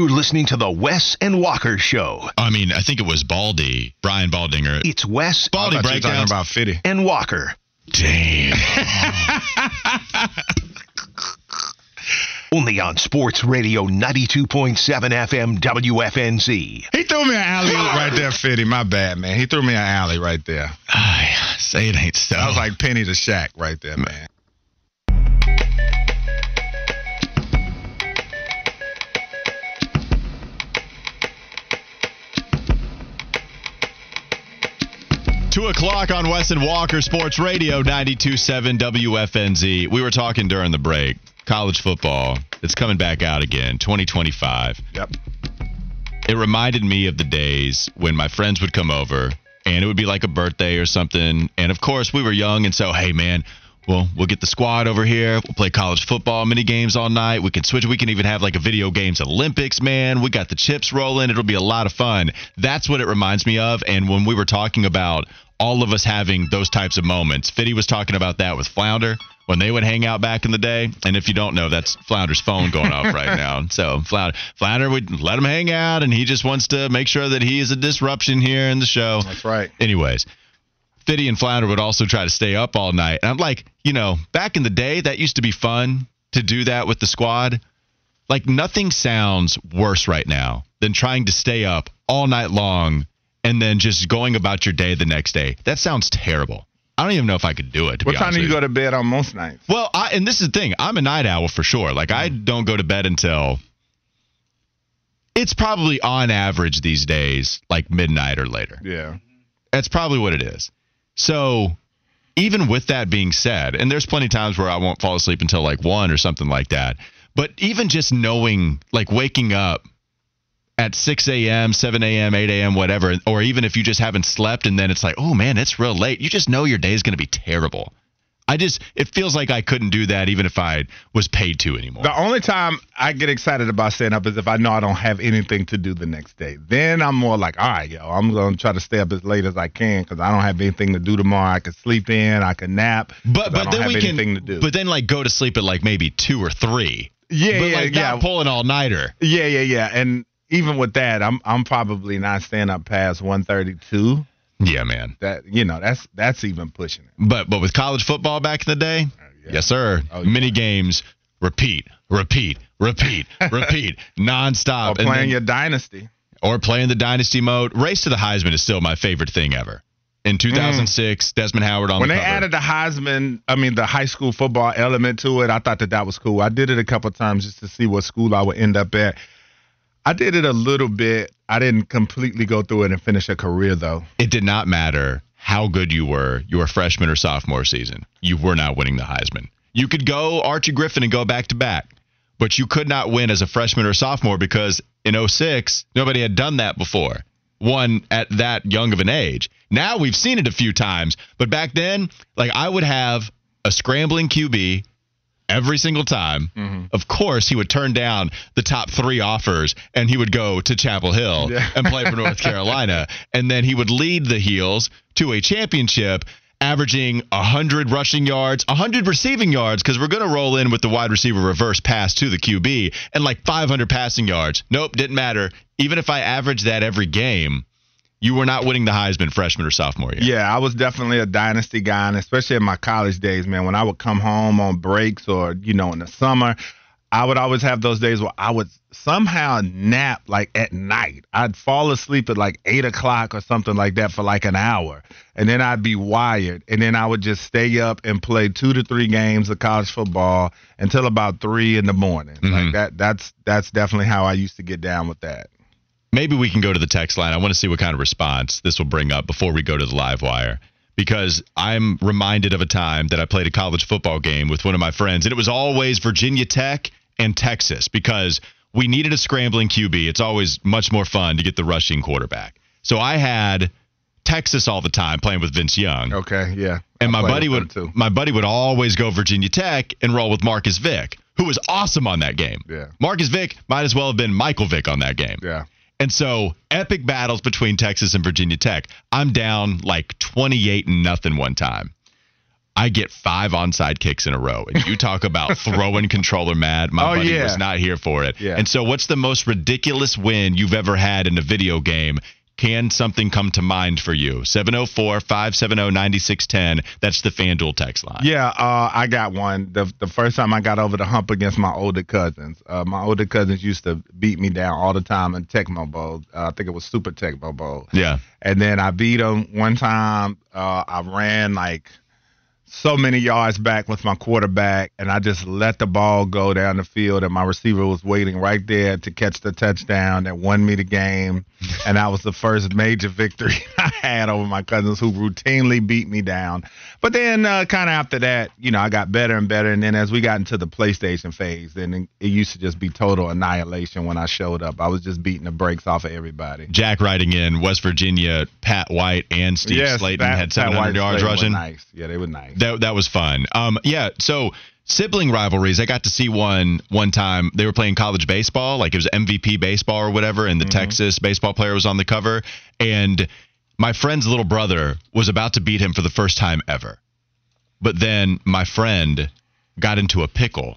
You're listening to the Wes and Walker Show. I mean, I think it was Baldy, Brian Baldinger. It's Wes Baldy I talking about Fitty. and Walker. Damn. Only on Sports Radio 92.7 FM WFNZ. He threw me an alley right there, Fitty. My bad, man. He threw me an alley right there. Ay, say it ain't so. That was like Penny to Shaq right there, man. Two o'clock on Wes and Walker Sports Radio 92.7 WFNZ. We were talking during the break. College football. It's coming back out again, 2025. Yep. It reminded me of the days when my friends would come over and it would be like a birthday or something. And of course, we were young. And so, hey, man, well, we'll get the squad over here. We'll play college football mini games all night. We can switch. We can even have like a video games Olympics, man. We got the chips rolling. It'll be a lot of fun. That's what it reminds me of. And when we were talking about all of us having those types of moments, Fitty was talking about that with Flounder when they would hang out back in the day. And if you don't know, that's Flounder's phone going off right now. So Flounder, Flounder would let him hang out, and he just wants to make sure that he is a disruption here in the show. That's right. Anyways, Fitty and Flounder would also try to stay up all night. And I'm like, you know, back in the day, that used to be fun to do that with the squad. Like, nothing sounds worse right now than trying to stay up all night long and then just going about your day the next day. That sounds terrible. I don't even know if I could do it. To What time do you go to bed on most nights? well, I and this is the thing. I'm a night owl for sure. Like I mm. don't go to bed until it's probably on average these days like midnight or later. Yeah. That's probably what it is. So, even with that being said, and there's plenty of times where I won't fall asleep until like 1 or something like that. But even just knowing like waking up at 6 a.m., 7 a.m., 8 a.m., whatever, or even if you just haven't slept and then it's like, oh man, it's real late, you just know your day is going to be terrible. I just, it feels like I couldn't do that even if I was paid to anymore. The only time I get excited about staying up is if I know I don't have anything to do the next day. Then I'm more like, all right, yo, I'm going to try to stay up as late as I can because I don't have anything to do tomorrow. I can sleep in, I can nap. But but then we can. to do. But then like go to sleep at like maybe two or three. yeah, but yeah, like yeah. not pulling all nighter. Yeah, yeah, yeah. And even with that, I'm I'm probably not staying up past 132. Yeah, man. That you know, that's that's even pushing it. But but with college football back in the day, yeah. yes sir. Oh, yeah. Mini games, repeat, repeat, repeat, repeat, nonstop. Or And playing then- your dynasty. or playing the dynasty mode. Race to the Heisman is still my favorite thing ever. In 2006, Desmond Howard on Mm. When the they cover. added the Heisman, I mean the high school football element to it, I thought that that was cool. I did it a couple times just to see what school I would end up at. I did it a little bit. I didn't completely go through it and finish a career though. it did not matter how good you were your freshman or sophomore season. You were not winning the Heisman. You could go Archie Griffin and go back to back, but you could not win as a freshman or sophomore because in 06, nobody had done that before. One at that young of an age. Now we've seen it a few times, but back then, like I would have a scrambling QB every single time. Mm-hmm. Of course, he would turn down the top three offers and he would go to Chapel Hill Yeah. and play for North Carolina. And then he would lead the Heels to a championship, averaging 100 rushing yards, 100 receiving yards, because we're going to roll in with the wide receiver reverse pass to the QB, and like 500 passing yards. Nope, didn't matter. Even if I averaged that every game, you were not winning the Heisman freshman or sophomore year. Yeah, I was definitely a dynasty guy, and especially in my college days, man. When I would come home on breaks or you know in the summer, I would always have those days where I would somehow nap like at night. I'd fall asleep at like eight o'clock or something like that for like an hour, and then I'd be wired, and then I would just stay up and play two to three games of college football until about three in the morning. Mm-hmm. Like that. That's that's definitely how I used to get down with that. Maybe we can go to the text line. I want to see what kind of response this will bring up before we go to the live wire. Because I'm reminded of a time that I played a college football game with one of my friends, and it was always Virginia Tech and Texas because we needed a scrambling QB. It's always much more fun to get the rushing quarterback. So I had Texas all the time playing with Vince Young. Okay, yeah. And my buddy would my buddy would always go Virginia Tech and roll with Marcus Vick, who was awesome on that game. Yeah. Marcus Vick might as well have been Michael Vick on that game. Yeah. And so epic battles between Texas and Virginia Tech. I'm down like 28 and nothing one time. I get five onside kicks in a row. And you talk about throwing controller mad. My Oh, buddy yeah. was not here for it. Yeah. And so what's the most ridiculous win you've ever had in a video game? Can something come to mind for you? 704 570 9610. That's the FanDuel text line. Yeah, uh, I got one. The the first time I got over the hump against my older cousins. Uh, my older cousins used to beat me down all the time in Tecmo Bowl. Uh, I think it was Super Tecmo Bowl. Yeah. And then I beat them one time. Uh, I ran like so many yards back with my quarterback, and I just let the ball go down the field, and my receiver was waiting right there to catch the touchdown that won me the game. And that was the first major victory I had over my cousins who routinely beat me down. But then, uh, kind of after that, you know, I got better and better. And then as we got into the PlayStation phase, then it, used to just be total annihilation when I showed up. I was just beating the brakes off of everybody. Jack writing in West Virginia, Pat White and Steve Yes, Slaton that- had that 700 White yards rushing. Nice. Yeah, they were nice. That that was fun. Um, yeah. So sibling rivalries. I got to see one one time. They were playing college baseball, like it was MVP baseball or whatever, and the Texas baseball player was on the cover. And my friend's little brother was about to beat him for the first time ever, but then my friend got into a pickle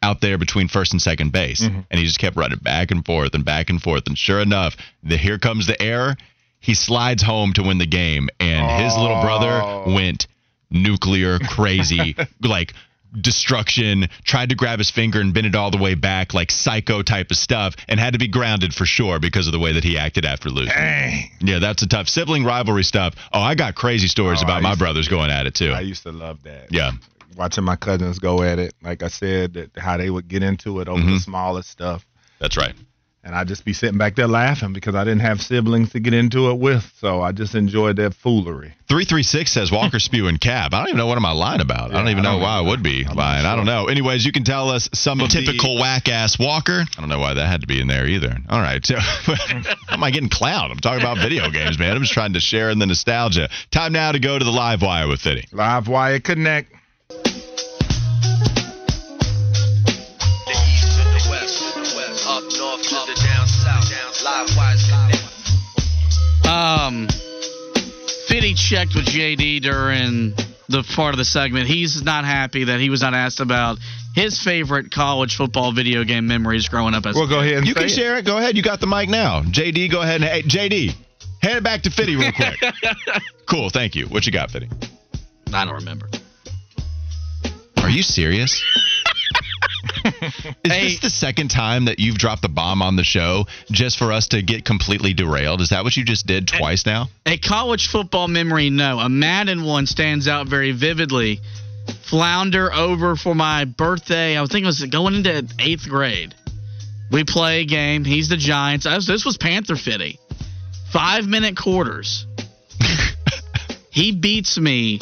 out there between first and second base, and he just kept running back and forth and back and forth. And sure enough, the here comes the error. He slides home to win the game, and his little brother went nuclear crazy, like destruction. Tried to grab his finger and bend it all the way back, like psycho type of stuff, and had to be grounded for sure because of the way that he acted after losing. Dang. Yeah, that's a tough sibling rivalry stuff. Oh, I got crazy stories Oh, about my used to- brothers going at it too. I used to love that. Yeah. Watching my cousins go at it, like I said, that how they would get into it over Mm-hmm. the smallest stuff. That's right. And I'd just be sitting back there laughing because I didn't have siblings to get into it with. So I just enjoyed that foolery. 336 says Walker spewing Cab. I don't even know what am I lying about. I don't even I know don't why I would be I'm not lying. I don't know. Anyways, you can tell us some of typical whack ass Walker. I don't know why that had to be in there either. All right. So, how am I getting clowned? I'm talking about video games, man. I'm just trying to share in the nostalgia. Time now to go to the live wire with Fitty. Live Wire Connect. Um, Fitty checked with JD during the part of the segment. He's not happy that he was not asked about his favorite college football video game memories growing up as We'll go ahead and You say can it. share it. Go ahead. You got the mic now. JD, go ahead and hey, JD, hand it back to Fitty real quick. cool. Thank you. What you got, Fitty? I don't remember. Are you serious? Is Hey. this the second time that you've dropped the bomb on the show just for us to get completely derailed? Is that what you just did twice now? A college football memory, no. A Madden one stands out very vividly. Flounder over for my birthday. I think it was going into eighth grade. We play a game. He's the Giants. I was, this was Panther Fitty. Five minute quarters. he beats me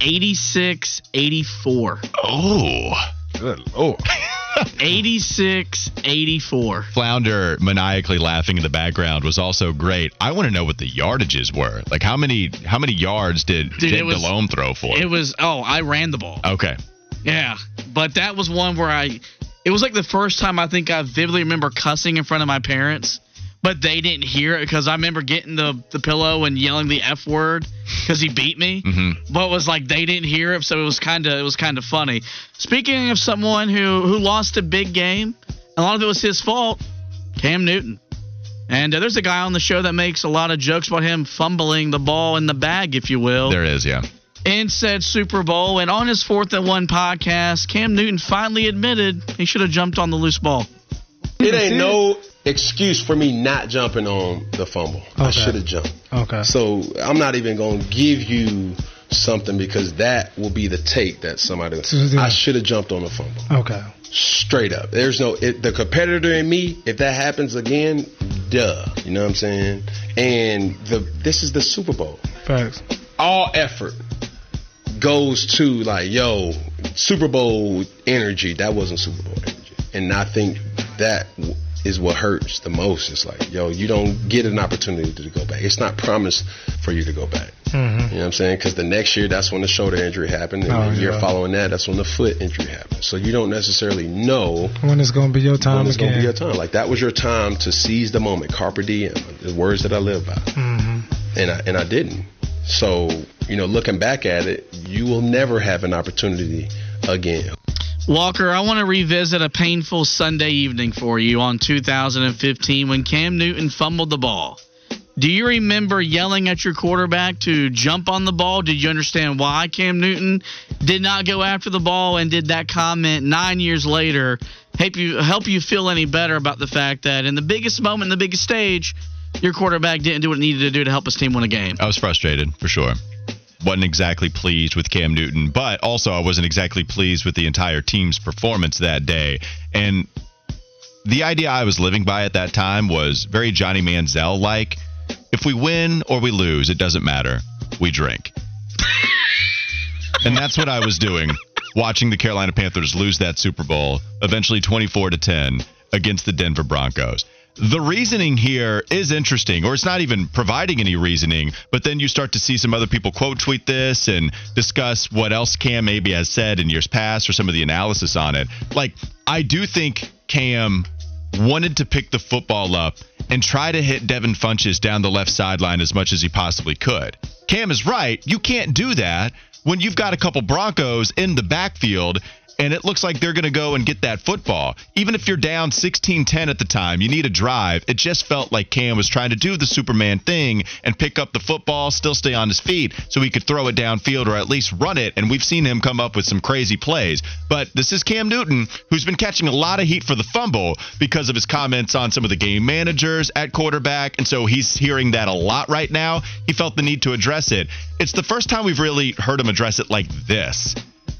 86 84. Oh. Good Lord. 86 84. Flounder maniacally laughing in the background was also great. I want to know what the yardages were. Like how many how many yards did Dude, Jake it was- Delhomme throw for? It was, oh, I ran the ball. okay. Yeah, but that was one where I. It was like the first time I think I vividly remember cussing in front of my parents, but they didn't hear it because I remember getting the the pillow and yelling the f word because he beat me. Mm-hmm. But it was like they didn't hear it, so it was kind of it was kind of funny. Speaking of someone who who lost a big game, a lot of it was his fault. Cam Newton. And uh, there's a guy on the show that makes a lot of jokes about him fumbling the ball in the bag, if you will There is, yeah. in said Super Bowl. And on his fourth and one podcast, Cam Newton finally admitted he should have jumped on the loose ball. It ain't no excuse for me not jumping on the fumble. I should have jumped. Okay. So I'm not even going to give you something because that will be the take that somebody. yeah. I should have jumped on the fumble. Okay. Straight up. There's no it, the competitor in me. If that happens again, duh. You know what I'm saying? And the this is the Super Bowl. Facts. All effort goes to like yo Super Bowl energy. That wasn't Super Bowl energy. And I think that is what hurts the most. It's like, yo, you don't get an opportunity to go back. It's not promised for you to go back. You know what I'm saying? Because the next year, that's when the shoulder injury happened, and Oh, the year yeah. following that, that's when the foot injury happened. So you don't necessarily know When it's gonna be your time when it's going to be your time. Like that was your time to seize the moment. Carpe diem, the words that I live by, hmm and I and I didn't. So you know, looking back at it, you will never have an opportunity again. Walker, I want to revisit a painful Sunday evening for you on 2015 when Cam Newton fumbled the ball. Do you remember yelling at your quarterback to jump on the ball? Did you understand why Cam Newton did not go after the ball? And did that comment nine years later help you help you feel any better about the fact that in the biggest moment, in the biggest stage, your quarterback didn't do what it needed to do to help his team win a game? I was frustrated for sure. Wasn't exactly pleased with Cam Newton, but also I wasn't exactly pleased with the entire team's performance that day. And the idea I was living by at that time was very Johnny Manziel like. If we win or we lose, it doesn't matter. We drink. and that's what I was doing, watching the Carolina Panthers lose that Super Bowl, eventually 24 to 10 against the Denver Broncos. The reasoning here is interesting, or it's not even providing any reasoning, but then you start to see some other people quote tweet this and discuss what else Cam maybe has said in years past or some of the analysis on it. Like, I do think Cam wanted to pick the football up and try to hit Devin Funchess down the left sideline as much as he possibly could. Cam is right. You can't do that when you've got a couple Broncos in the backfield and it looks like they're going to go and get that football. Even if you're down 16-10 at the time, you need a drive. It just felt like Cam was trying to do the Superman thing and pick up the football, still stay on his feet so he could throw it downfield or at least run it. And we've seen him come up with some crazy plays. But this is Cam Newton, who's been catching a lot of heat for the fumble because of his comments on some of the game managers at quarterback. And so he's hearing that a lot right now. He felt the need to address it. It's the first time we've really heard him address it like this.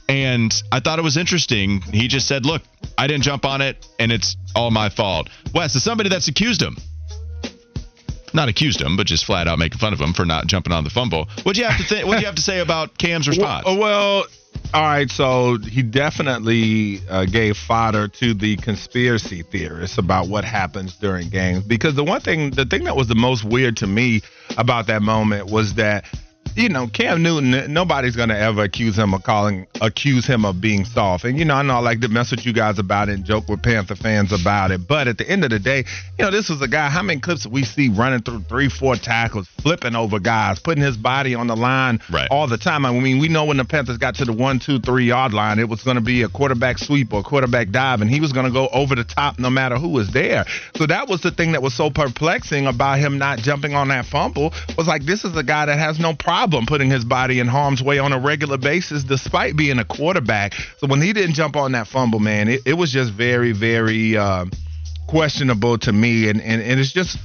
And I thought it was interesting. He just said, Look, I didn't jump on it, and it's all my fault. Wes, as somebody that's accused him, not accused him, but just flat out making fun of him for not jumping on the fumble. What do you have to think? What do you have to say about Cam's response? Well, well, all right. So he definitely uh, gave fodder to the conspiracy theorists about what happens during games. Because the one thing, the thing that was the most weird to me about that moment was that. You know, Cam Newton, nobody's going to ever accuse him of calling, accuse him of being soft. And, you know, I know I like to mess with you guys about it and joke with Panther fans about it. But at the end of the day, you know, this was a guy, how many clips we see running through three, four tackles, flipping over guys, putting his body on the line Right. all the time. I mean, we know when the Panthers got to the one, two, three yard line, it was going to be a quarterback sweep or a quarterback dive, and he was going to go over the top no matter who was there. So that was the thing that was so perplexing about him not jumping on that fumble was like, this is a guy that has no problem putting his body in harm's way on a regular basis, despite being a quarterback. So when he didn't jump on that fumble, man, it, it was just very, very uh, questionable to me, and, and, and it's just.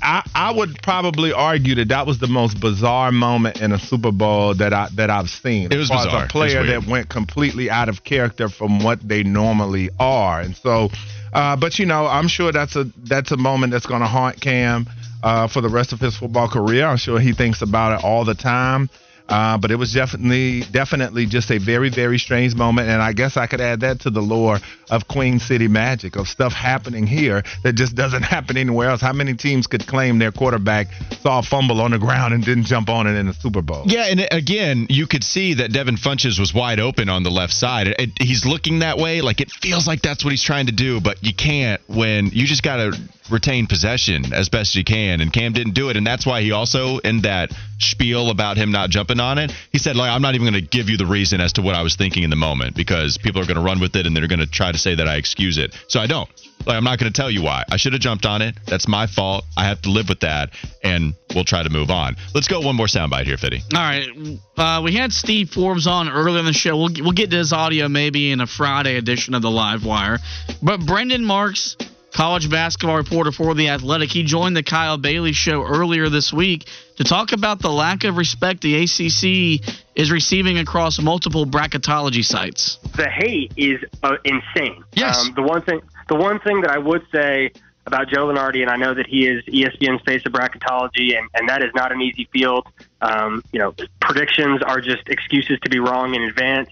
I, I would probably argue that that was the most bizarre moment in a Super Bowl that I that I've seen. It was as bizarre. As a player that went completely out of character from what they normally are, and so. Uh, but you know, I'm sure that's a that's a moment that's going to haunt Cam uh, for the rest of his football career. I'm sure he thinks about it all the time. Uh, but it was definitely definitely just a very very strange moment, and I guess I could add that to the lore of Queen City Magic of stuff happening here that just doesn't happen anywhere else. How many teams could claim their quarterback saw a fumble on the ground and didn't jump on it in the Super Bowl? Yeah, and again, you could see that Devin Funchess was wide open on the left side. It, it- he's looking that way, like it feels like that's what he's trying to do, but you can't when you just got to retain possession as best you can. And Cam didn't do it, and that's why he also in that spiel about him not jumping on it, he said, "Like I'm not even going to give you the reason as to what I was thinking in the moment because people are going to run with it and they're going to try to say that I excuse it. So I don't. Like I'm not going to tell you why. I should have jumped on it. That's my fault. I have to live with that, and we'll try to move on. Let's go one more soundbite here, Fitty. All right. Uh, we had Steve Forbes on earlier in the show. We'll, we'll get to his audio maybe in a Friday edition of the Live Wire. But Brendan Marks, college basketball reporter for The Athletic, he joined the Kyle Bailey show earlier this week to talk about the lack of respect the ACC is receiving across multiple bracketology sites. the hate is uh, insane. Yes. Um, the one thing, the one thing that I would say about Joe Lunardi, and I know that he is ESPN's face of bracketology, and, and that is not an easy field. Um, you know, predictions are just excuses to be wrong in advance.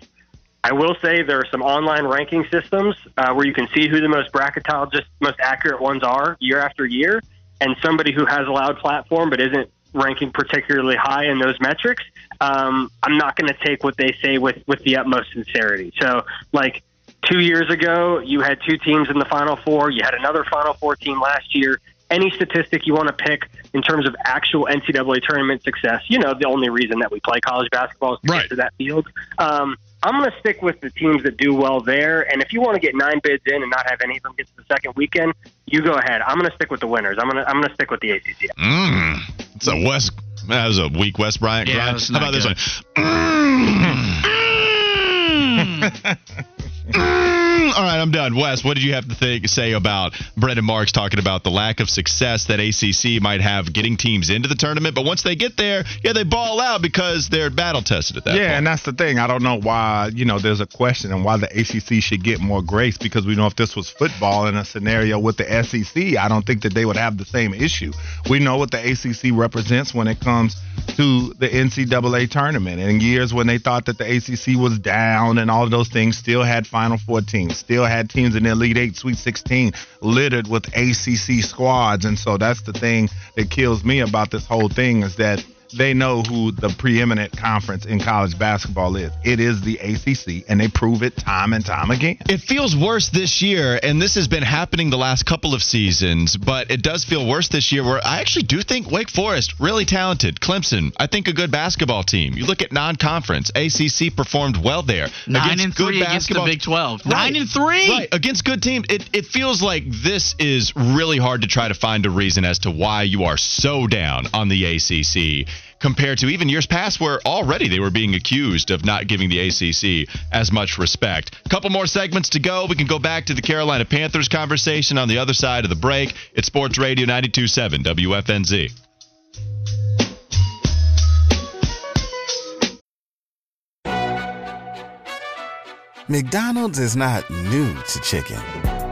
I will say there are some online ranking systems uh, where you can see who the most bracketile, just most accurate ones are year after year. And somebody who has a loud platform but isn't ranking particularly high in those metrics, um, I'm not going to take what they say with with the utmost sincerity. So, like two years ago, you had two teams in the Final Four. You had another Final Four team last year. Any statistic you want to pick in terms of actual NCAA tournament success, you know, the only reason that we play college basketball is to Right. get to that field. Um, I'm going to stick with the teams that do well there. And if you want to get nine bids in and not have any of them get to the second weekend, you go ahead. I'm going to stick with the winners. I'm going to I'm going to stick with the ACC. Mm. It's a West. That was a weak West Bryant. Yeah, that's How not about this good. one? Mm. Mm. All right, I'm done. Wes, what did you have to think, say about Brendan Marks talking about the lack of success that ACC might have getting teams into the tournament, but once they get there, yeah, they ball out because they're battle tested at that yeah, point. and that's the thing. I don't know why, you know, there's a question and why the ACC should get more grace because we know if this was football in a scenario with the SEC, I don't think that they would have the same issue. We know what the ACC represents when it comes to the NCAA tournament. And in years when they thought that the ACC was down and all of those things, still had Final Four teams, still had teams in the Elite Eight, Sweet 16 littered with ACC squads. And so that's the thing that kills me about this whole thing is that they know who the preeminent conference in college basketball is. It is the ACC, and they prove it time and time again. It feels worse this year, and this has been happening the last couple of seasons, but it does feel worse this year where I actually do think Wake Forest, really talented. Clemson, I think a good basketball team. You look at non conference, ACC performed well there. Nine Against and good three against the Big Twelve. Right. Nine and three. Right, against good teams. It, it feels like this is really hard to try to find a reason as to why you are so down on the ACC compared to even years past where already they were being accused of not giving the ACC as much respect. A couple more segments to go. We can go back to the Carolina Panthers conversation on the other side of the break. It's Sports Radio 927 WFNZ. McDonald's is not new to chicken.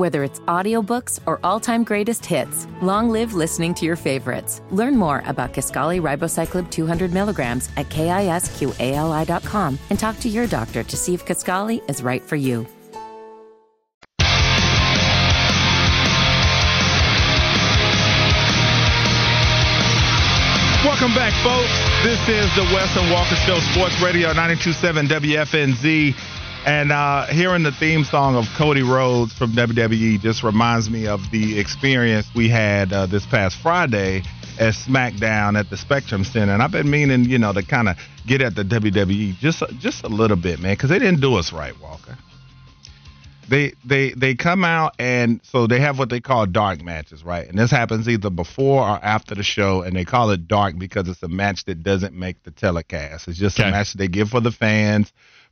Whether it's audiobooks or all-time greatest hits, long live listening to your favorites. Learn more about Kisqali Ribociclib 200 milligrams at kisqali.com and talk to your doctor to see if Kisqali is right for you. Welcome back, folks. This is the Wes and Walker Show, Sports Radio 927 WFNZ. And uh, hearing the theme song of Cody Rhodes from WWE just reminds me of the experience we had uh, this past Friday at SmackDown at the Spectrum Center. And I've been meaning, you know, to kind of get at the WWE just just a little bit, man, because they didn't do us right, Walker. They they they come out and so they have what they call dark matches, right? And this happens either before or after the show, and they call it dark because it's a match that doesn't make the telecast. It's just Okay. a match that they give for the fans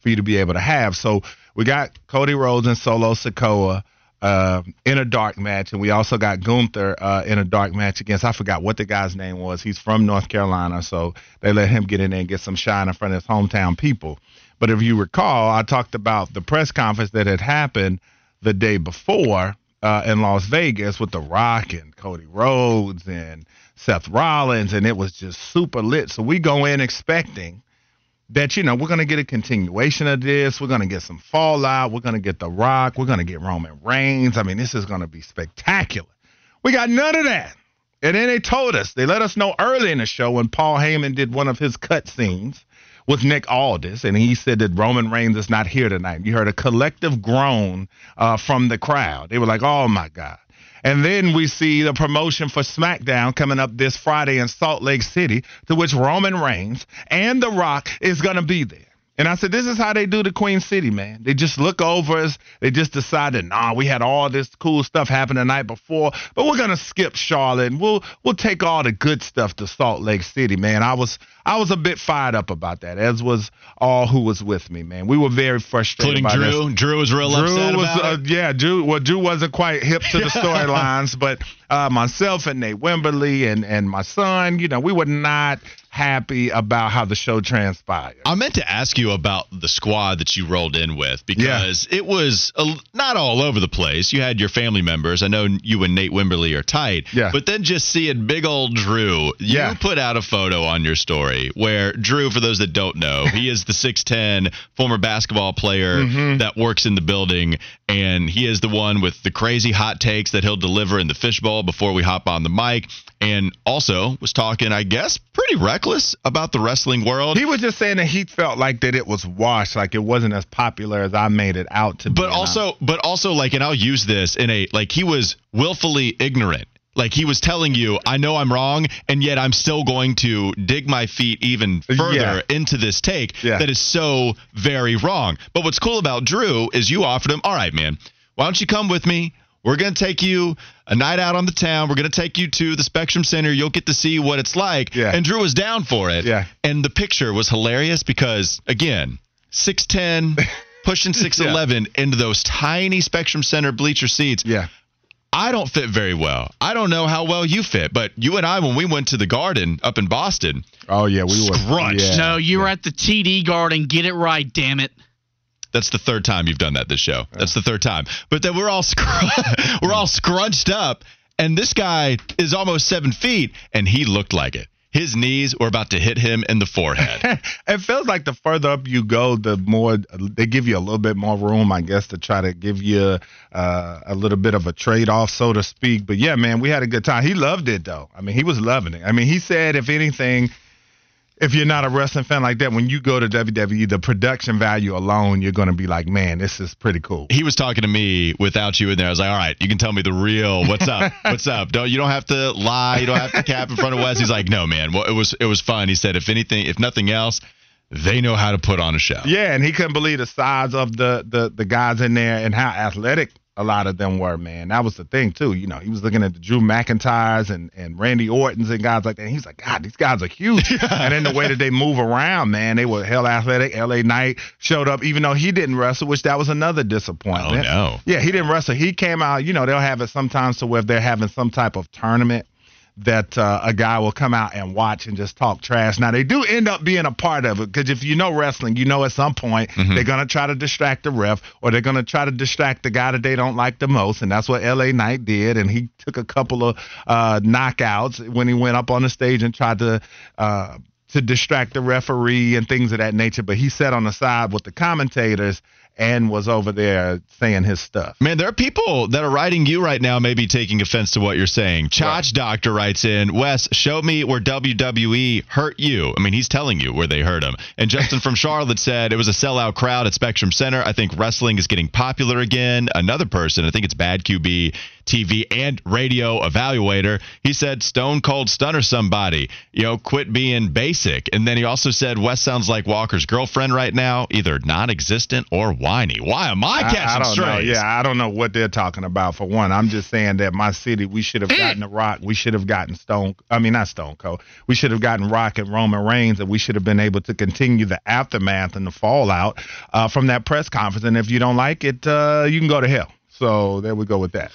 for you to be able to have. So we got Cody Rhodes and Solo Sikoa uh, in a dark match, and we also got Gunther uh, in a dark match against I forgot what the guy's name was. He's from North Carolina, so they let him get in there and get some shine in front of his hometown people. But if you recall, I talked about the press conference that had happened the day before uh, in Las Vegas with The Rock and Cody Rhodes and Seth Rollins, and it was just super lit. So we go in expecting that you know we're going to get a continuation of this. We're going to get some fallout. We're going to get The Rock. We're going to get Roman Reigns. I mean, this is going to be spectacular. We got none of that. And then they told us, they let us know early in the show when Paul Heyman did one of his cut scenes with Nick Aldis, and he said that Roman Reigns is not here tonight. You heard a collective groan uh, from the crowd. They were like, oh my God. And then we see the promotion for SmackDown coming up this Friday in Salt Lake City, to which Roman Reigns and The Rock is going to be there. And I said, this is how they do the Queen City, man. They just look over us. They just decided, nah, we had all this cool stuff happen the night before, but we're gonna skip Charlotte and we'll we'll take all the good stuff to Salt Lake City, man. I was I was a bit fired up about that, as was all who was with me, man. We were very frustrated. Including Drew. This. Drew was real Drew upset was, about uh, it. yeah, Drew. Well, Drew wasn't quite hip to the storylines, but uh, myself and Nate Wimberly and and my son, you know, we were not happy about how the show transpired. I meant to ask you about the squad that you rolled in with because it was a, not all over the place. You had your family members. I know you and Nate Wimberly are tight. Yeah. But then just seeing big old Drew, you Yeah. put out a photo on your story where Drew, for those that don't know, he is the 6'10 former basketball player Mm-hmm. that works in the building. And he is the one with the crazy hot takes that he'll deliver in the fishbowl before we hop on the mic. And also was talking, I guess, pretty reckless about the wrestling world. He was just saying that he felt like that it was washed, like it wasn't as popular as I made it out to be. but also but also like and i'll use this in a like he was willfully ignorant like he was telling you i know i'm wrong and yet i'm still going to dig my feet even further Yeah. into this take Yeah. that is so very wrong but what's cool about drew is you offered him all right man why don't you come with me we're going to take you a night out on the town. We're going to take you to the Spectrum Center. You'll get to see what it's like. Yeah. And Drew was down for it. Yeah. And the picture was hilarious because, again, 6'10, pushing 6'11 into those tiny Spectrum Center bleacher seats. yeah, I don't fit very well. I don't know how well you fit, but you and I, when we went to the garden up in Boston, oh yeah, we were Scrunched. Yeah. No, you were at the TD Garden. Get it right, damn it. That's the third time you've done that this show. That's the third time. But then we're all scr- we're all scrunched up, and this guy is almost seven feet, and he looked like it. His knees were about to hit him in the forehead. it feels like the further up you go, the more they give you a little bit more room, I guess, to try to give you uh, a little bit of a trade off, so to speak. But yeah, man, we had a good time. He loved it, though. I mean, he was loving it. I mean, he said, if anything, if you're not a wrestling fan like that, when you go to WWE, the production value alone, you're going to be like, man, this is pretty cool. he was talking to me without you in there. I was like, all right, you can tell me the real. What's up? What's up? Don't you don't have to lie. You don't have to cap in front of Wes. He's like, no, man. Well, it was it was fun. He said, if anything, if nothing else, they know how to put on a show. Yeah, and he couldn't believe the size of the the the guys in there and how athletic a lot of them were, man. That was the thing too. You know, he was looking at the Drew McIntyres and, and Randy Ortons and guys like that. And he's like, God, these guys are huge. and then the way that they move around, man, they were hell athletic. LA Knight showed up, even though he didn't wrestle, which that was another disappointment. Oh, no. Yeah, he didn't wrestle. He came out, you know, they'll have it sometimes to where if they're having some type of tournament that uh, a guy will come out and watch and just talk trash. Now they do end up being a part of it because if you know wrestling, you know at some point they're gonna try to distract the ref or they're gonna try to distract the guy that they don't like the most, and that's what L.A. Knight did. And he took a couple of uh, knockouts when he went up on the stage and tried to. Uh, to distract the referee and things of that nature, but he sat on the side with the commentators and was over there saying his stuff. Man, there are people that are writing you right now, maybe taking offense to what you're saying. Chach Doctor writes in, Wes, show me where WWE hurt you. I mean, he's telling you where they hurt him. And Justin from Charlotte said it was a sellout crowd at Spectrum Center. I think wrestling is getting popular again. Another person, I think it's Bad QB TV and radio evaluator, he said Stone Cold Stunner somebody. You know, quit being basic. And then he also said Wes sounds like Walker's girlfriend right now, either non-existent or whiny. Why am I catching I, I don't know. Yeah, I don't know what they're talking about. For one, I'm just saying that my city, we should have gotten the Rock. We should have gotten Stone. I mean, not Stone Cold. We should have gotten Rock and Roman Reigns, and we should have been able to continue the aftermath and the fallout uh, from that press conference. And if you don't like it, uh, you can go to hell. So there we go with that.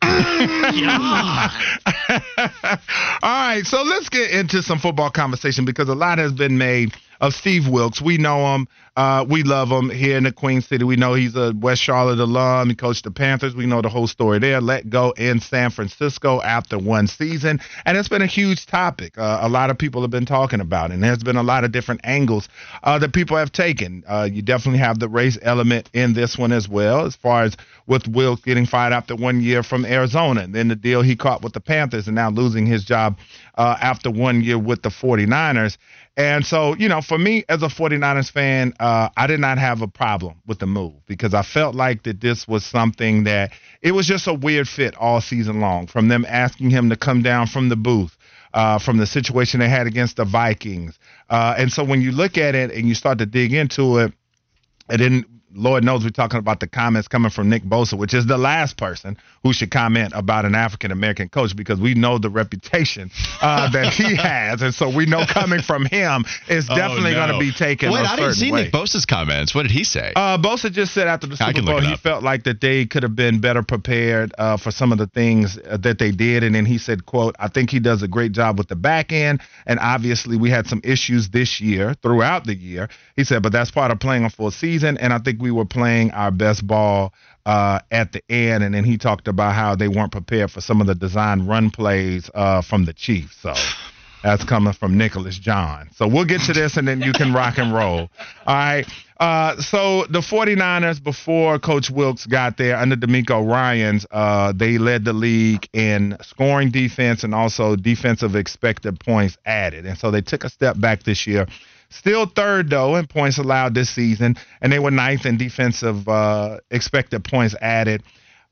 All right, so let's get into some football conversation because a lot has been made of Steve Wilks. We know him. Uh, we love him here in the Queen City. We know he's a West Charlotte alum. He coached the Panthers. We know the whole story there. Let go in San Francisco after one season. And it's been a huge topic. Uh, a lot of people have been talking about it. And there's been a lot of different angles uh, that people have taken. Uh, you definitely have the race element in this one as well, as far as with Wilks getting fired after one year from Arizona. And then the deal he caught with the Panthers and now losing his job uh, after one year with the 49ers. And so, you know, for me as a 49ers fan, uh, I did not have a problem with the move because I felt like that this was something that it was just a weird fit all season long from them asking him to come down from the booth. uh, from the situation they had against the Vikings. Uh, and so when you look at it and you start to dig into it, and then Lord knows we're talking about the comments coming from Nick Bosa, which is the last person who should comment about an African American coach because we know the reputation uh, that he has, and so we know coming from him it's Oh, definitely no. going to be taken. Wait, I didn't see way. Nick Bosa's comments. What did he say? Uh, Bosa just said after the Super Bowl he felt like that they could have been better prepared uh, for some of the things uh, that they did, and then he said, "quote I think he does a great job with the back end, and obviously we had some issues this year throughout the year." He said, "But that's part of playing a full season, and I think we were playing our best ball." Uh, at the end, and then he talked about how they weren't prepared for some of the design run plays uh, from the Chiefs. So that's coming from Nicholas John. So we'll get to this and then you can rock and roll. All right. Uh, so the 49ers, before Coach Wilks got there under DeMeco Ryans, uh, they led the league in scoring defense and also defensive expected points added. And so they took a step back this year. Still third, though, in points allowed this season. And they were ninth in defensive uh, expected points added.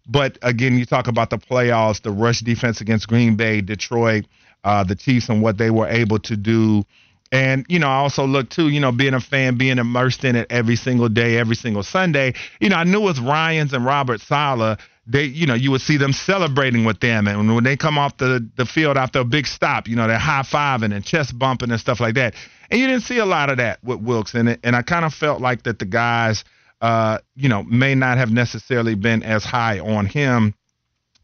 But again, you talk about the playoffs, the rush defense against Green Bay, Detroit, uh, the Chiefs, and what they were able to do. And, you know, I also look too, you know, being a fan, being immersed in it every single day, every single Sunday. You know, I knew with Ryans and Robert Saleh, they, you know, you would see them celebrating with them. And when they come off the, the field after a big stop, you know, they're high fiving and chest bumping and stuff like that. And you didn't see a lot of that with Wilks it. And I kind of felt like that the guys, uh, you know, may not have necessarily been as high on him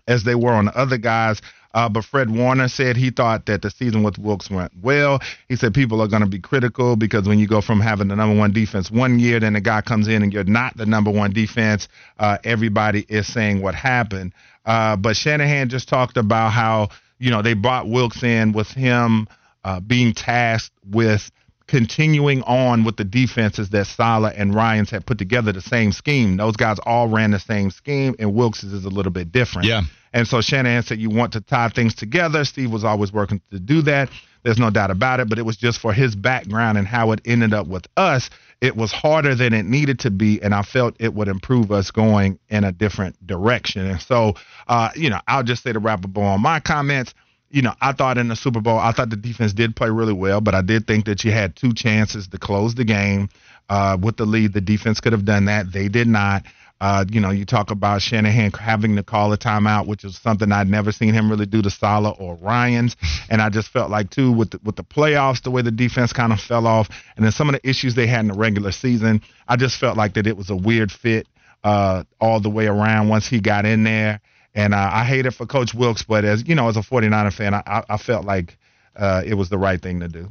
as they were on the other guys. Uh, but Fred Warner said he thought that the season with Wilks went well. He said people are going to be critical because when you go from having the number one defense one year, then the guy comes in and you're not the number one defense, uh, everybody is saying what happened. Uh, but Shanahan just talked about how, you know, they brought Wilks in with him uh, being tasked with continuing on with the defenses that Saleh and Ryans had put together, the same scheme. Those guys all ran the same scheme, and Wilks's is a little bit different. Yeah. And so Shanahan said, You want to tie things together. Steve was always working to do that. There's no doubt about it, but it was just for his background and how it ended up with us. It was harder than it needed to be, and I felt it would improve us going in a different direction. And so, uh, you know, I'll just say to wrap up on my comments you know, I thought in the Super Bowl, I thought the defense did play really well, but I did think that you had two chances to close the game uh, with the lead. The defense could have done that. They did not. Uh, you know, you talk about Shanahan having to call a timeout, which is something I'd never seen him really do to Saleh or Ryan's. And I just felt like too with the, with the playoffs, the way the defense kind of fell off, and then some of the issues they had in the regular season, I just felt like that it was a weird fit uh, all the way around once he got in there. And uh, I hate it for Coach Wilks, but as you know, as a 49er fan, I, I, felt like uh, it was the right thing to do.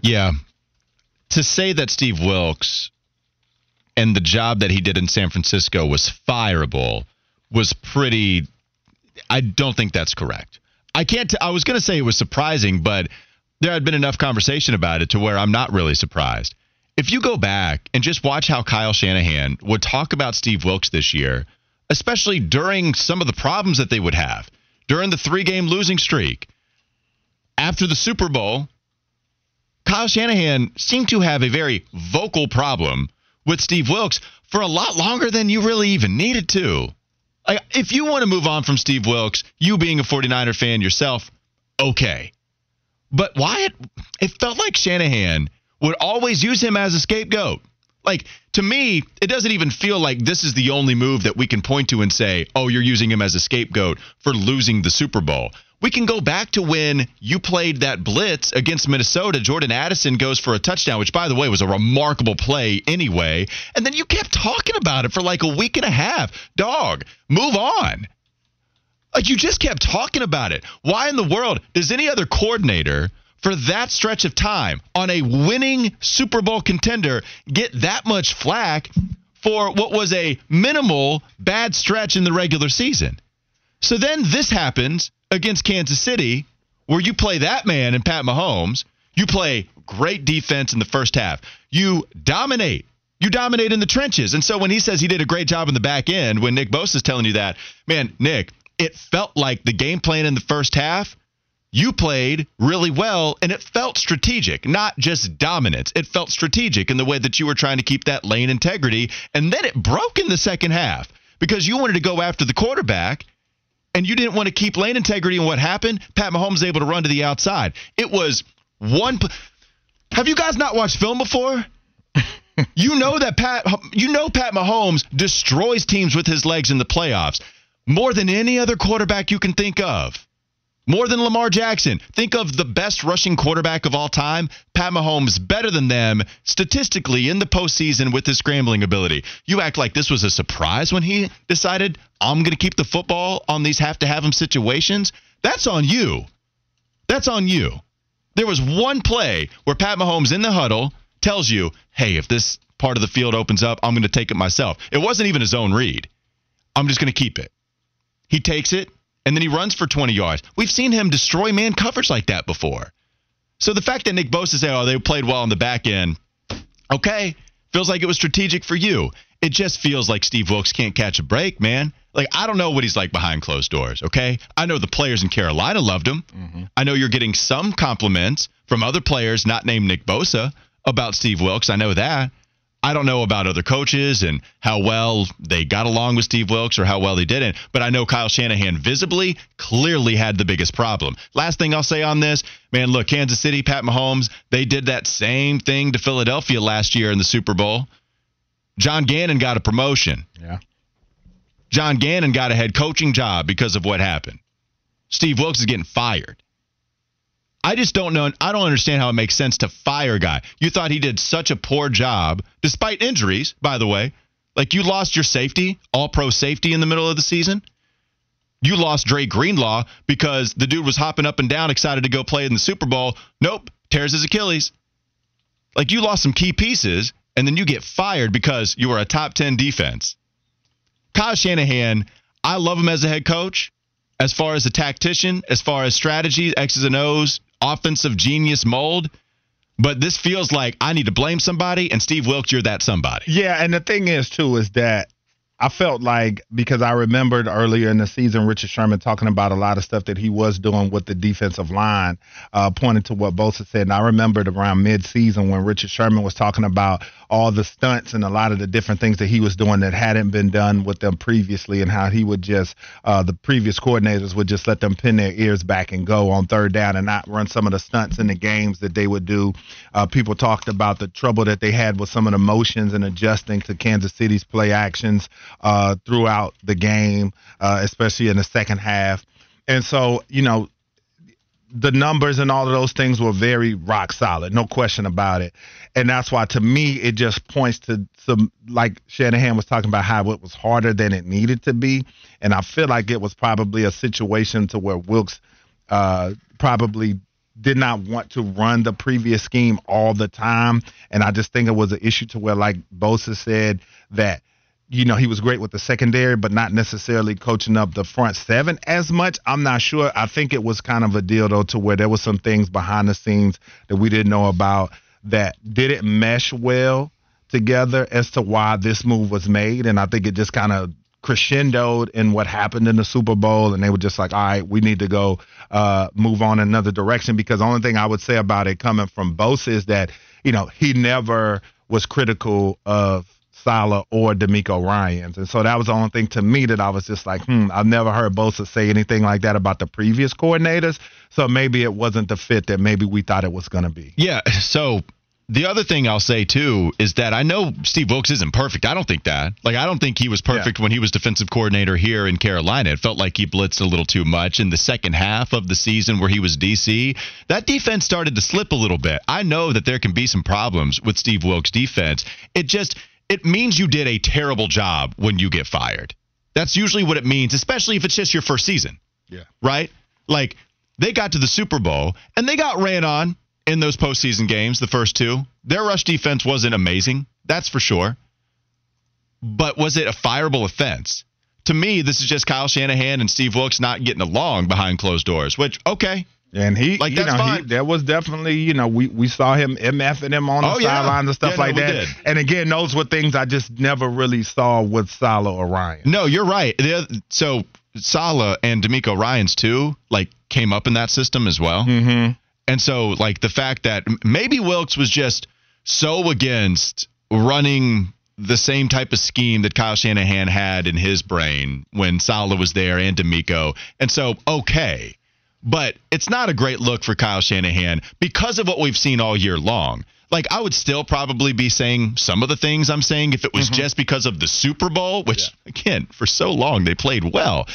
Yeah. To say that Steve Wilks and the job that he did in San Francisco was fireable was pretty. I don't think that's correct. I can't. T- I was going to say it was surprising, but there had been enough conversation about it to where I'm not really surprised. If you go back and just watch how Kyle Shanahan would talk about Steve Wilks this year, especially during some of the problems that they would have during the three game losing streak, after the Super Bowl, Kyle Shanahan seemed to have a very vocal problem with Steve Wilks for a lot longer than you really even needed to. Like, if you want to move on from Steve Wilks, you being a 49er fan yourself, okay. But Wyatt, it felt like Shanahan would always use him as a scapegoat. Like, to me, it doesn't even feel like this is the only move that we can point to and say, oh, you're using him as a scapegoat for losing the Super Bowl. We can go back to when you played that blitz against Minnesota. Jordan Addison goes for a touchdown, which, by the way, was a remarkable play anyway. And then you kept talking about it for like a week and a half. Dog, move on. Like, you just kept talking about it. Why in the world does any other coordinator for that stretch of time on a winning Super Bowl contender get that much flack for what was a minimal bad stretch in the regular season? So then this happens against Kansas City, where you play that man and Pat Mahomes. You play great defense in the first half. You dominate. You dominate in the trenches. And so when he says he did a great job in the back end, when Nick Bosa is telling you that, man, Nick, it felt like the game plan in the first half, you played really well and it felt strategic, not just dominance. It felt strategic in the way that you were trying to keep that lane integrity. And then it broke in the second half because you wanted to go after the quarterback and you didn't want to keep lane integrity. And what happened? Pat Mahomes was able to run to the outside. It was one. Have you guys not watched film before? you know that Pat. You know Pat Mahomes destroys teams with his legs in the playoffs more than any other quarterback you can think of. More than Lamar Jackson. Think of the best rushing quarterback of all time, Pat Mahomes, better than them statistically in the postseason with his scrambling ability. You act like this was a surprise when he decided, I'm going to keep the football on these have to have them situations. That's on you. That's on you. There was one play where Pat Mahomes in the huddle tells you, hey, if this part of the field opens up, I'm going to take it myself. It wasn't even his own read. I'm just going to keep it. He takes it, and then he runs for 20 yards. We've seen him destroy man coverage like that before. So the fact that Nick Bosa said, oh, they played well on the back end, okay, feels like it was strategic for you. It just feels like Steve Wilks can't catch a break, man. Like, I don't know what he's like behind closed doors, okay? I know the players in Carolina loved him. Mm-hmm. I know you're getting some compliments from other players not named Nick Bosa about Steve Wilks. I know that. I don't know about other coaches and how well they got along with Steve Wilks or how well they didn't, but I know Kyle Shanahan visibly, clearly had the biggest problem. Last thing I'll say on this, man, look, Kansas City, Pat Mahomes, they did that same thing to Philadelphia last year in the Super Bowl. John Gannon got a promotion. Yeah. John Gannon got a head coaching job because of what happened. Steve Wilks is getting fired. I just don't know. I don't understand how it makes sense to fire a guy. You thought he did such a poor job, despite injuries, by the way. Like you lost your safety, all pro safety in the middle of the season. You lost Dre Greenlaw because the dude was hopping up and down, excited to go play in the Super Bowl. Nope, tears his Achilles. Like you lost some key pieces, and then you get fired because you were a top 10 defense. Kyle Shanahan, I love him as a head coach. As far as a tactician, as far as strategy, X's and O's, offensive genius mold. But this feels like I need to blame somebody, and Steve Wilks, you're that somebody. Yeah, and the thing is too is that I felt like because I remembered earlier in the season Richard Sherman talking about a lot of stuff that he was doing with the defensive line, uh, pointing to what Bosa said. And I remembered around mid-season when Richard Sherman was talking about all the stunts and a lot of the different things that he was doing that hadn't been done with them previously, and how he would just uh, the previous coordinators would just let them pin their ears back and go on third down and not run some of the stunts in the games that they would do. Uh, people talked about the trouble that they had with some of the motions and adjusting to Kansas City's play actions uh, throughout the game, uh, especially in the second half. And so, you know, the numbers and all of those things were very rock solid, no question about it. And that's why, to me, it just points to some, like Shanahan was talking about, how it was harder than it needed to be. And I feel like it was probably a situation to where Wilks uh, probably did not want to run the previous scheme all the time. And I just think it was an issue to where, like Bosa said, that you know, he was great with the secondary, but not necessarily coaching up the front seven as much. I'm not sure. I think it was kind of a deal though, to where there was some things behind the scenes that we didn't know about that didn't mesh well together as to why this move was made. And I think it just kind of crescendoed in what happened in the Super Bowl, and they were just like, "All right, we need to go uh, move on another direction." Because the only thing I would say about it coming from Bosa is that you know he never was critical of Saleh or DeMeco Ryans. And so that was the only thing to me that I was just like, hmm, I've never heard Bosa say anything like that about the previous coordinators. So maybe it wasn't the fit that maybe we thought it was going to be. Yeah. So the other thing I'll say too is that I know Steve Wilks isn't perfect. I don't think that. Like I don't think he was perfect yeah. when he was defensive coordinator here in Carolina. It felt like he blitzed a little too much in the second half of the season where he was DC. That defense started to slip a little bit. I know that there can be some problems with Steve Wilks' defense. It just it means you did a terrible job when you get fired. That's usually what it means, especially if it's just your first season. Yeah. Right? Like they got to the Super Bowl and they got ran on in those postseason games, the first two. Their rush defense wasn't amazing, that's for sure. But was it a fireable offense? To me, this is just Kyle Shanahan and Steve Wilks not getting along behind closed doors, which, okay, and he, like, you know, fine. he, there was definitely, you know, we, we saw him MFing him on the oh, sidelines yeah. and stuff yeah, like no, that. Did. And again, those were things I just never really saw with Saleh or Ryan. No, you're right. So Saleh and DeMeco Ryans too, like came up in that system as well. Mm-hmm. And so, like the fact that maybe Wilks was just so against running the same type of scheme that Kyle Shanahan had in his brain when Saleh was there and DeMeco. And so, okay. But it's not a great look for Kyle Shanahan because of what we've seen all year long. Like, I would still probably be saying some of the things I'm saying if it was mm-hmm. just because of the Super Bowl, which, again, for so long they played well.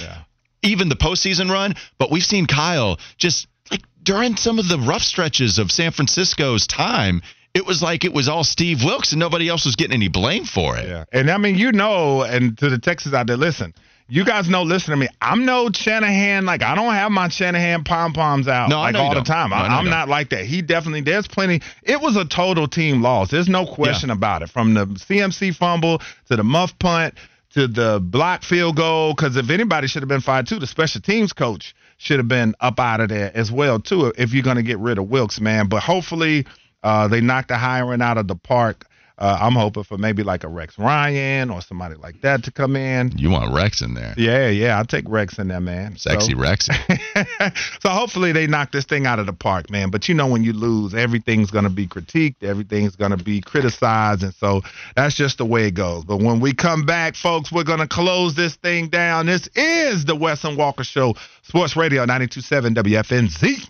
Even the postseason run. But we've seen Kyle just like during some of the rough stretches of San Francisco's time, it was like it was all Steve Wilks and nobody else was getting any blame for it. Yeah. And I mean, you know, and to the Texans out there, listen, you guys know, listen to me. I'm no Shanahan. Like, I don't have my Shanahan pom poms out No, like all the time. No, I I, know I'm you not like that. He definitely, there's plenty. It was a total team loss. There's no question about it. From the CMC fumble to the muff punt to the block field goal. Because if anybody should have been fired too, the special teams coach should have been up out of there as well too. If you're going to get rid of Wilks, man. But hopefully, uh, they knocked the hiring out of the park. Uh, I'm hoping for maybe like a Rex Ryan or somebody like that to come in. You want Rex in there. Yeah, yeah, I'll take Rex in there, man. Sexy so, Rex. so hopefully they knock this thing out of the park, man. But you know, when you lose, everything's going to be critiqued, everything's going to be criticized, and so that's just the way it goes. But when we come back, folks, we're going to close this thing down. This is the Wes and Walker Show, Sports Radio 92.7 WFNZ.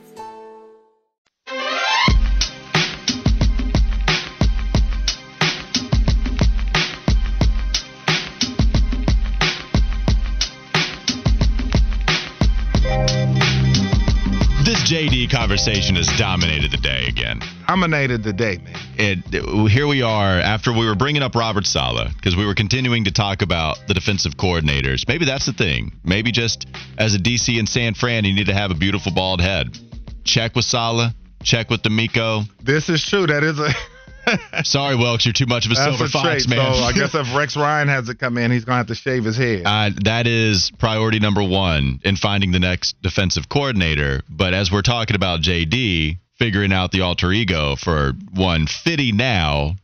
Conversation has dominated the day again. Dominated the day, man. it, here we are after we were bringing up Robert Saleh because we were continuing to talk about the defensive coordinators. Maybe that's the thing. Maybe just as a DC in San Fran, you need to have a beautiful bald head. Check with Saleh. Check with DeMeco. This is true. That is a. Sorry, Wilks, you're too much of a That's silver a fox, trait. man. So I guess if Rex Ryan has to come in, he's gonna have to shave his head. Uh, that is priority number one in finding the next defensive coordinator. But as we're talking about JD, figuring out the alter ego for one, Fitty now,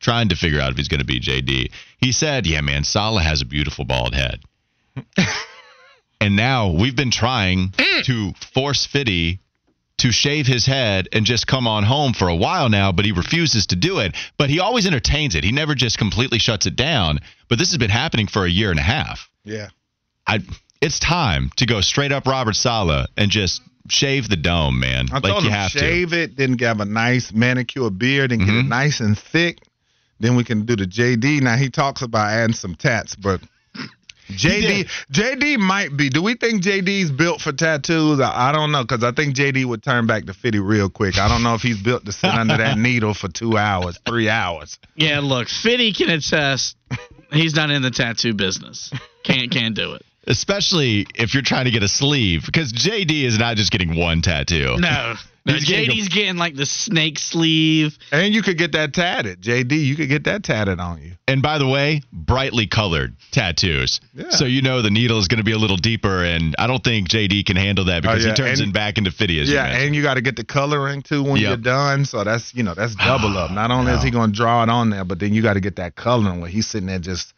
trying to figure out if he's going to be JD. He said, Yeah, man, Saleh has a beautiful bald head. and now we've been trying to force Fitty to shave his head and just come on home for a while now, but he refuses to do it. But he always entertains it. He never just completely shuts it down. But this has been happening for a year and a half. yeah. I it's time to go straight up Robert Saleh and just shave the dome, man. I like told you him have shave it, then have a nice manicure beard and get it Mhm. nice and thick. Then we can do the JD. Now he talks about adding some tats, but JD JD might be. Do we think JD's built for tattoos? I, I don't know because I think JD would turn back to Fitty real quick. I don't know if he's built to sit under that needle for two hours, three hours. Yeah, look, Fitty can attest. He's not in the tattoo business. Can't can't do it. Especially if you're trying to get a sleeve, because JD is not just getting one tattoo. No, no He's getting a- JD's getting like the snake sleeve. And you could get that tatted. JD, you could get that tatted on you. And by the way, brightly colored tattoos. Yeah. So you know the needle is going to be a little deeper, and I don't think JD can handle that oh, because Oh, yeah, he turns and- it back into Fitty. As you Yeah, and you got to get the coloring too when Yep. you're done. So that's you know that's double up. Not only is he going to draw it on there, but then you got to get that coloring where he's sitting there just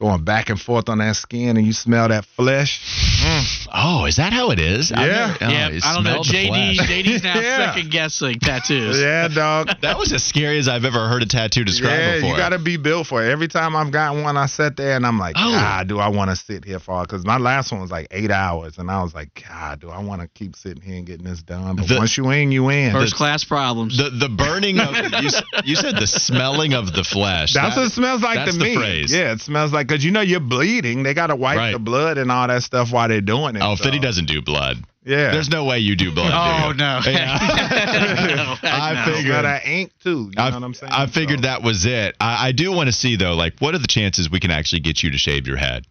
going back and forth on that skin, and you smell that flesh. Mm. oh, is that how it is? I've Yeah. never- oh, yeah, I don't know. smell JD. JD's now Yeah. second guessing tattoos. Yeah, dog. That was as scary as I've ever heard a tattoo described yeah, before. you got to be built for it. Every time I've gotten one, I sat there and I'm like, Oh. God, do I want to sit here for? Because my last one was like eight hours, and I was like, God, do I want to keep sitting here and getting this done? But The- once you in, you in. First class problems. The the burning of you, you said the smelling of the flesh. That's That- what it smells like that's to the me. phrase. Yeah, it smells like because you know you're bleeding. They got to wipe Right. the blood and all that stuff while they're doing it. Oh, so- Fitty doesn't do blood. Yeah. There's no way you do blood. Oh do no! Yeah. No, I no. figured- got that ink too. You know I, what I'm saying? I figured So- that was it. I, I do want to see though, like, what are the chances we can actually get you to shave your head?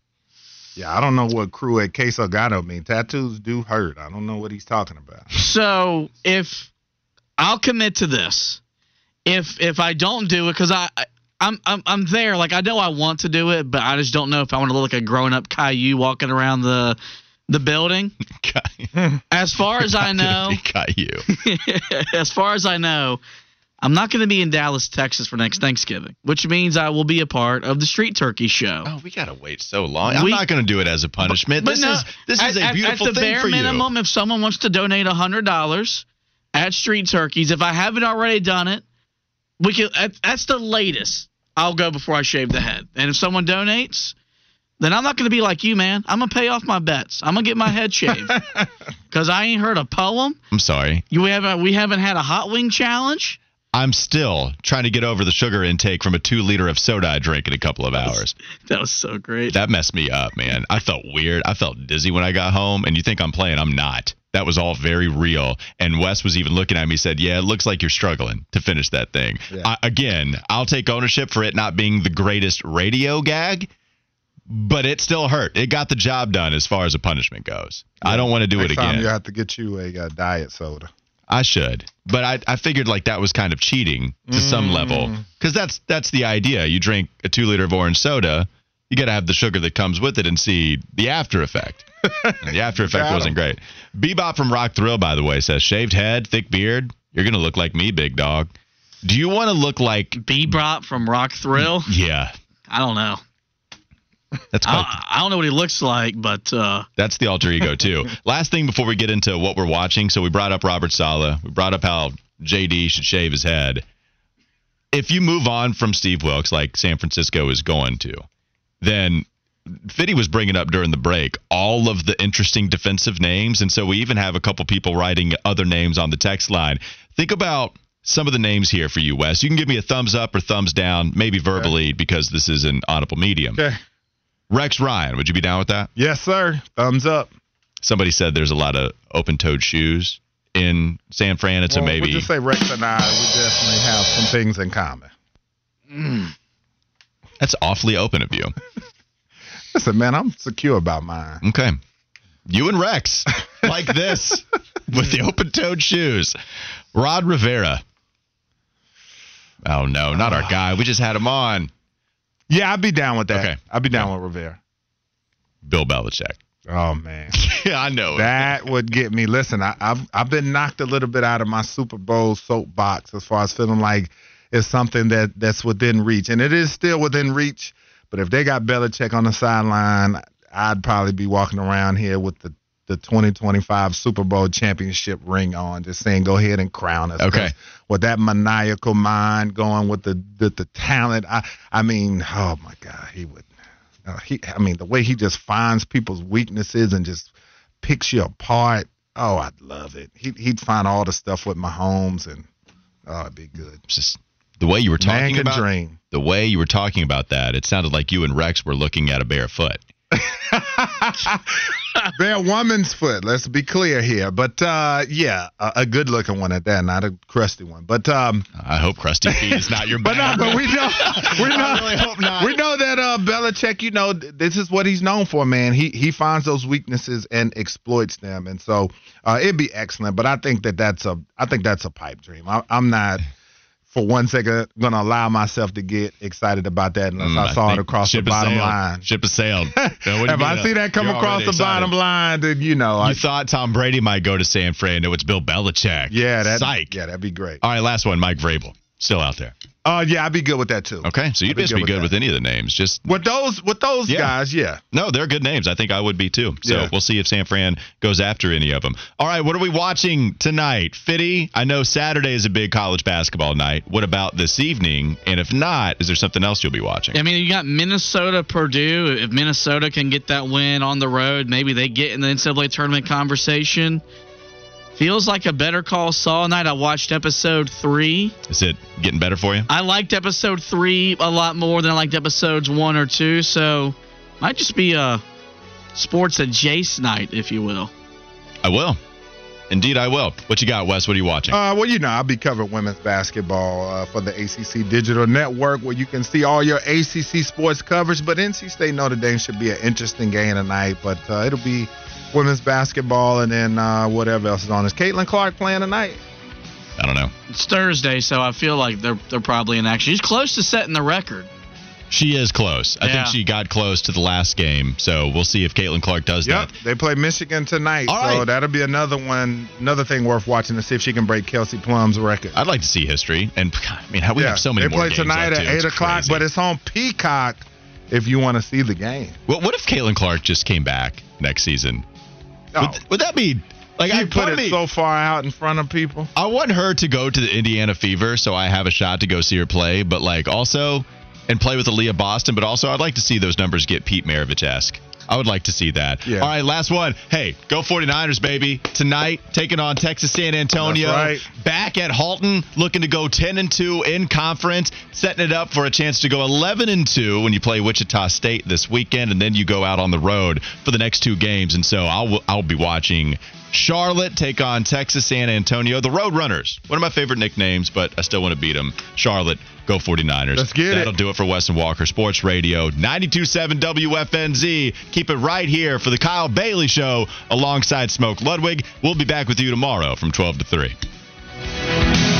Yeah, I don't know what crew at Queso Gato mean. Tattoos do hurt. I don't know what he's talking about. So if I'll commit to this, if if I don't do it, because I. I'm, I'm I'm there. Like I know I want to do it, but I just don't know if I want to look like a grown up Caillou walking around the the building. As far as I know, Got you. as far as I know, I'm not going to be in Dallas, Texas for next Thanksgiving, which means I will be a part of the Street Turkey Show. Oh, we gotta wait so long. I'm We- not going to do it as a punishment. But this no, is this is at- a at- beautiful At the thing bare for you. minimum, if someone wants to donate hundred dollars at Street Turkeys, if I haven't already done it, we can. That's the latest. I'll go before I shave the head. And if someone donates, then I'm not going to be like you, man. I'm gonna pay off my bets. I'm gonna get my head shaved because I ain't heard a poem. I'm sorry. You haven't. We haven't had a hot wing challenge. I'm still trying to get over the sugar intake from a two liter of soda I drank in a couple of hours. That was so great. That messed me up, man. I felt weird. I felt dizzy when I got home, and you think I'm playing? I'm not. That was all very real. And Wes was even looking at me, said, "Yeah, it looks like you're struggling to finish that thing." I, again, I'll take ownership for it not being the greatest radio gag, but it still hurt. It got the job done as far as a punishment goes. I don't want to do Next it time again. you have to get you a uh, diet soda. I should, but I, I figured like that was kind of cheating to some level because that's that's the idea. You drink a two liter of orange soda, you got to have the sugar that comes with it and see the after effect. And the after effect wasn't great. Bebop from Rock Thrill, by the way, says shaved head, thick beard. You're gonna look like me, big dog. Do you want to look like? Bebop from Rock Thrill. Yeah, I don't know. that's quite. I, I don't know what he looks like, but uh, That's the alter ego too. Last thing before we get into what we're watching, so we brought up Robert Saleh. We brought up how JD should shave his head. If you move on from Steve Wilks, like San Francisco is going to, then Fitty was bringing up during the break all of the interesting defensive names, and so we even have a couple people writing other names on the text line. Think about some of the names here for you, Wes. You can give me a thumbs up or thumbs down, maybe verbally, because this is an audible medium. Okay. Rex Ryan, would you be down with that? Yes, sir. Thumbs up. somebody said there's a lot of open-toed shoes in San Fran. It's a maybe. We'll just say Rex and I, we definitely have some things in common. That's awfully open of you. Listen, man, I'm secure about mine. Okay. You and Rex like this with the open-toed shoes. Ron Rivera. Oh no, not our guy. We just had him on. Yeah, I'd be down with that. Okay. I'd be down with Rivera. Bill Belichick. Oh man. yeah, I know. That would get me. Listen, I, I've I've been knocked a little bit out of my Super Bowl soapbox as far as feeling like it's something that that's within reach, and it is still within reach. But if they got Belichick on the sideline, I'd probably be walking around here with the the 2025 Super Bowl championship ring on, just saying, "Go ahead and crown us." Okay. With that maniacal mind going with the the, the talent, I I mean, oh my God, he would. Uh, he, I mean, the way he just finds people's weaknesses and just picks you apart. Oh, I'd love it. He, he'd find all the stuff with Mahomes, and oh, it'd be good. Just the way you were talking about dream. the way you were talking about that. It sounded like you and Rex were looking at a bare foot. Bare woman's foot. Let's be clear here. But uh, yeah, a, a good looking one at that, not a crusty one. But um, I hope crusty Feet is not your but no, but we know we know really hope not. we know that uh, Belichick. You know, this is what he's known for, man. He he finds those weaknesses and exploits them, and so uh, it'd be excellent. But I think that that's a I think that's a pipe dream. I, I'm not. For one second, going to allow myself to get excited about that unless Mm, I saw it across the bottom sailed. line. Ship has sailed. if I see that come across the bottom line, then you know, I, You thought Tom Brady might go to San Fran. No, it's Bill Belichick. yeah, that, Psych. yeah, that'd be great. All right, last one. Mike Vrabel. Still out there. Uh, yeah, I'd be good with that too. Okay, so you'd I'd be just good be with good that. with any of the names. Just With those, with those Yeah. guys, yeah. no, they're good names. I think I would be too. So Yeah. we'll see if San Fran goes after any of them. All right, what are we watching tonight? Fitty, I know Saturday is a big college basketball night. What about this evening? And if not, is there something else you'll be watching? I mean, you got Minnesota, Purdue. If Minnesota can get that win on the road, maybe they get in the NCAA tournament conversation. Feels like a Better Call Saul night. I watched episode three. Is it getting better for you? I liked episode three a lot more than I liked episodes one or two. So might just be a sports adjacent night, if you will. I will. Indeed, I will. What you got, Wes? What are you watching? Uh, well, you know, I'll be covering women's basketball uh, for the ACC Digital Network, where you can see all your ACC sports coverage. But NC State Notre Dame should be an interesting game tonight. But uh, it'll be women's basketball, and then uh, whatever else is on. Is Caitlin Clark playing tonight? I don't know. It's Thursday, so I feel like they're they're probably in action. She's close to setting the record. She is close. I Yeah. think she got close to the last game. So we'll see if Caitlin Clark does Yep, that. they play Michigan tonight, All so right. that'll be another one, another thing worth watching to see if she can break Kelsey Plum's record. I'd like to see history. And I mean, how we yeah, have so many they more play games tonight at eight o'clock, but it's on Peacock if you want to see the game. What, what if Caitlin Clark just came back next season? Oh, Would, would that be like I put it me- so far out in front of people. I want her to go to the Indiana Fever so I have a shot to go see her play, but like also and play with Aaliyah Boston, but also I'd like to see those numbers get Pete Maravich esque. I would like to see that. Yeah. All right, last one. Hey, go 49ers, baby. Tonight, taking on Texas San Antonio. Right. Back at Halton, looking to go 10 and 2 in conference, setting it up for a chance to go 11 and 2 when you play Wichita State this weekend, and then you go out on the road for the next two games. And so I'll I'll be watching Charlotte take on Texas San Antonio, the Roadrunners. One of my favorite nicknames, but I still want to beat them. Charlotte, go 49ers. Let's get it. That'll do it for Wes and Walker Sports Radio 927 WFNZ. Keep it right here for the Kyle Bailey Show alongside Smoke Ludwig. We'll be back with you tomorrow from 12 to 3.